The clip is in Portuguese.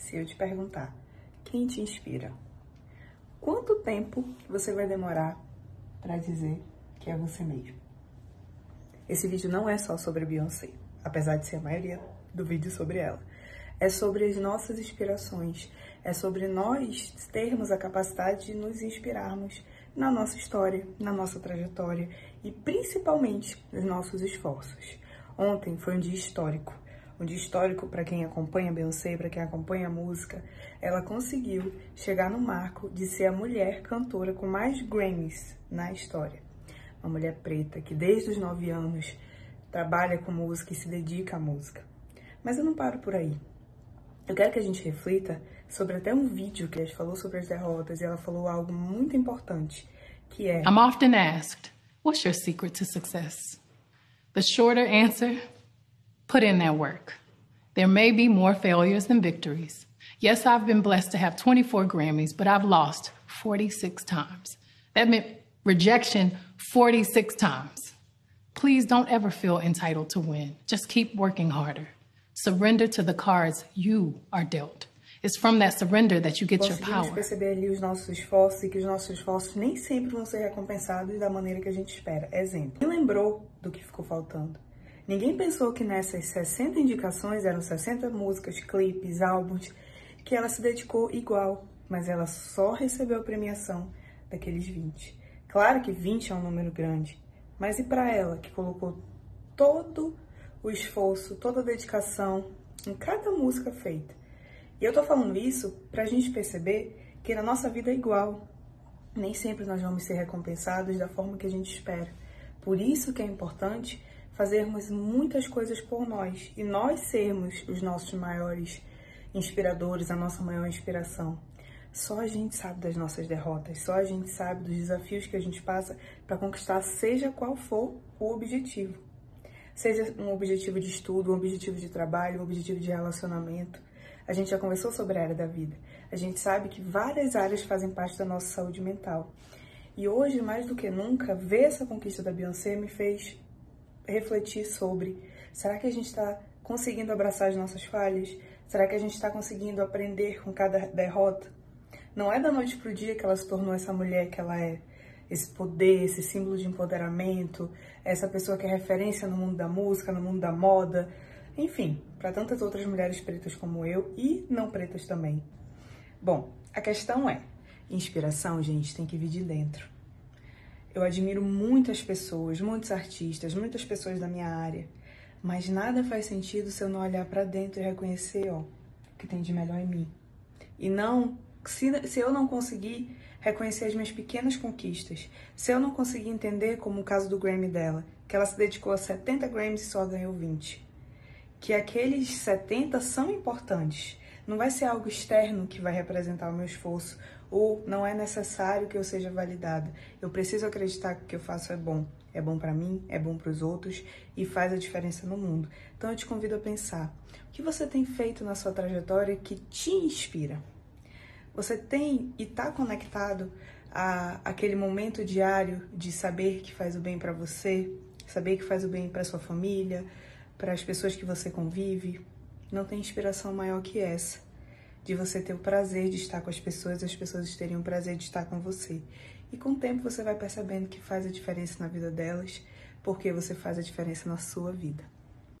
se eu te perguntar quem te inspira? Quanto tempo você vai demorar para dizer que é você mesmo? Esse vídeo não é só sobre Beyoncé, apesar de ser a maioria do vídeo sobre ela. É sobre as nossas inspirações, é sobre nós termos a capacidade de nos inspirarmos na nossa história, na nossa trajetória e principalmente nos nossos esforços. Ontem foi um dia histórico um dia histórico para quem acompanha Beyoncé, para quem acompanha a música, ela conseguiu chegar no marco de ser a mulher cantora com mais Grammys na história. Uma mulher preta que desde os 9 anos trabalha com música e se dedica à música. Mas eu não paro por aí. Eu quero que a gente reflita sobre até um vídeo que ela falou sobre as derrotas e ela falou algo muito importante, que é I'm often asked, what's your secret to success? The shorter answer Put in that work. There may be more failures than victories. Yes, I've been blessed to have 24 Grammys, but I've lost 46 times. That meant rejection 46 times. Please don't ever feel entitled to win. Just keep working harder. Surrender to the cards you are dealt. It's from that surrender that you get your power. perceber ali os nossos esforços e que os nossos esforços nem sempre vão ser recompensados da maneira que a gente espera. Exemplo. Quem lembrou do que ficou faltando? Ninguém pensou que nessas 60 indicações, eram 60 músicas, clipes, álbuns, que ela se dedicou igual, mas ela só recebeu a premiação daqueles 20. Claro que 20 é um número grande, mas e para ela, que colocou todo o esforço, toda a dedicação em cada música feita? E eu tô falando isso pra gente perceber que na nossa vida é igual. Nem sempre nós vamos ser recompensados da forma que a gente espera. Por isso que é importante fazermos muitas coisas por nós e nós sermos os nossos maiores inspiradores, a nossa maior inspiração. Só a gente sabe das nossas derrotas, só a gente sabe dos desafios que a gente passa para conquistar, seja qual for o objetivo. Seja um objetivo de estudo, um objetivo de trabalho, um objetivo de relacionamento. A gente já conversou sobre a área da vida. A gente sabe que várias áreas fazem parte da nossa saúde mental. E hoje, mais do que nunca, ver essa conquista da Beyoncé me fez refletir sobre: será que a gente está conseguindo abraçar as nossas falhas? Será que a gente está conseguindo aprender com cada derrota? Não é da noite para o dia que ela se tornou essa mulher que ela é. Esse poder, esse símbolo de empoderamento, essa pessoa que é referência no mundo da música, no mundo da moda, enfim, para tantas outras mulheres pretas como eu e não pretas também. Bom, a questão é: inspiração, gente, tem que vir de dentro. Eu admiro muitas pessoas, muitos artistas, muitas pessoas da minha área, mas nada faz sentido se eu não olhar para dentro e reconhecer, ó, o que tem de melhor em mim. E não, se, se eu não conseguir reconhecer as minhas pequenas conquistas, se eu não conseguir entender, como o caso do Grammy dela, que ela se dedicou a 70 Grammys e só ganhou 20, que aqueles 70 são importantes. Não vai ser algo externo que vai representar o meu esforço, ou não é necessário que eu seja validada. Eu preciso acreditar que o que eu faço é bom. É bom para mim, é bom para os outros e faz a diferença no mundo. Então eu te convido a pensar: o que você tem feito na sua trajetória que te inspira? Você tem e está conectado a aquele momento diário de saber que faz o bem para você, saber que faz o bem para sua família, para as pessoas que você convive? Não tem inspiração maior que essa de você ter o prazer de estar com as pessoas as pessoas terem o prazer de estar com você. E com o tempo você vai percebendo que faz a diferença na vida delas, porque você faz a diferença na sua vida.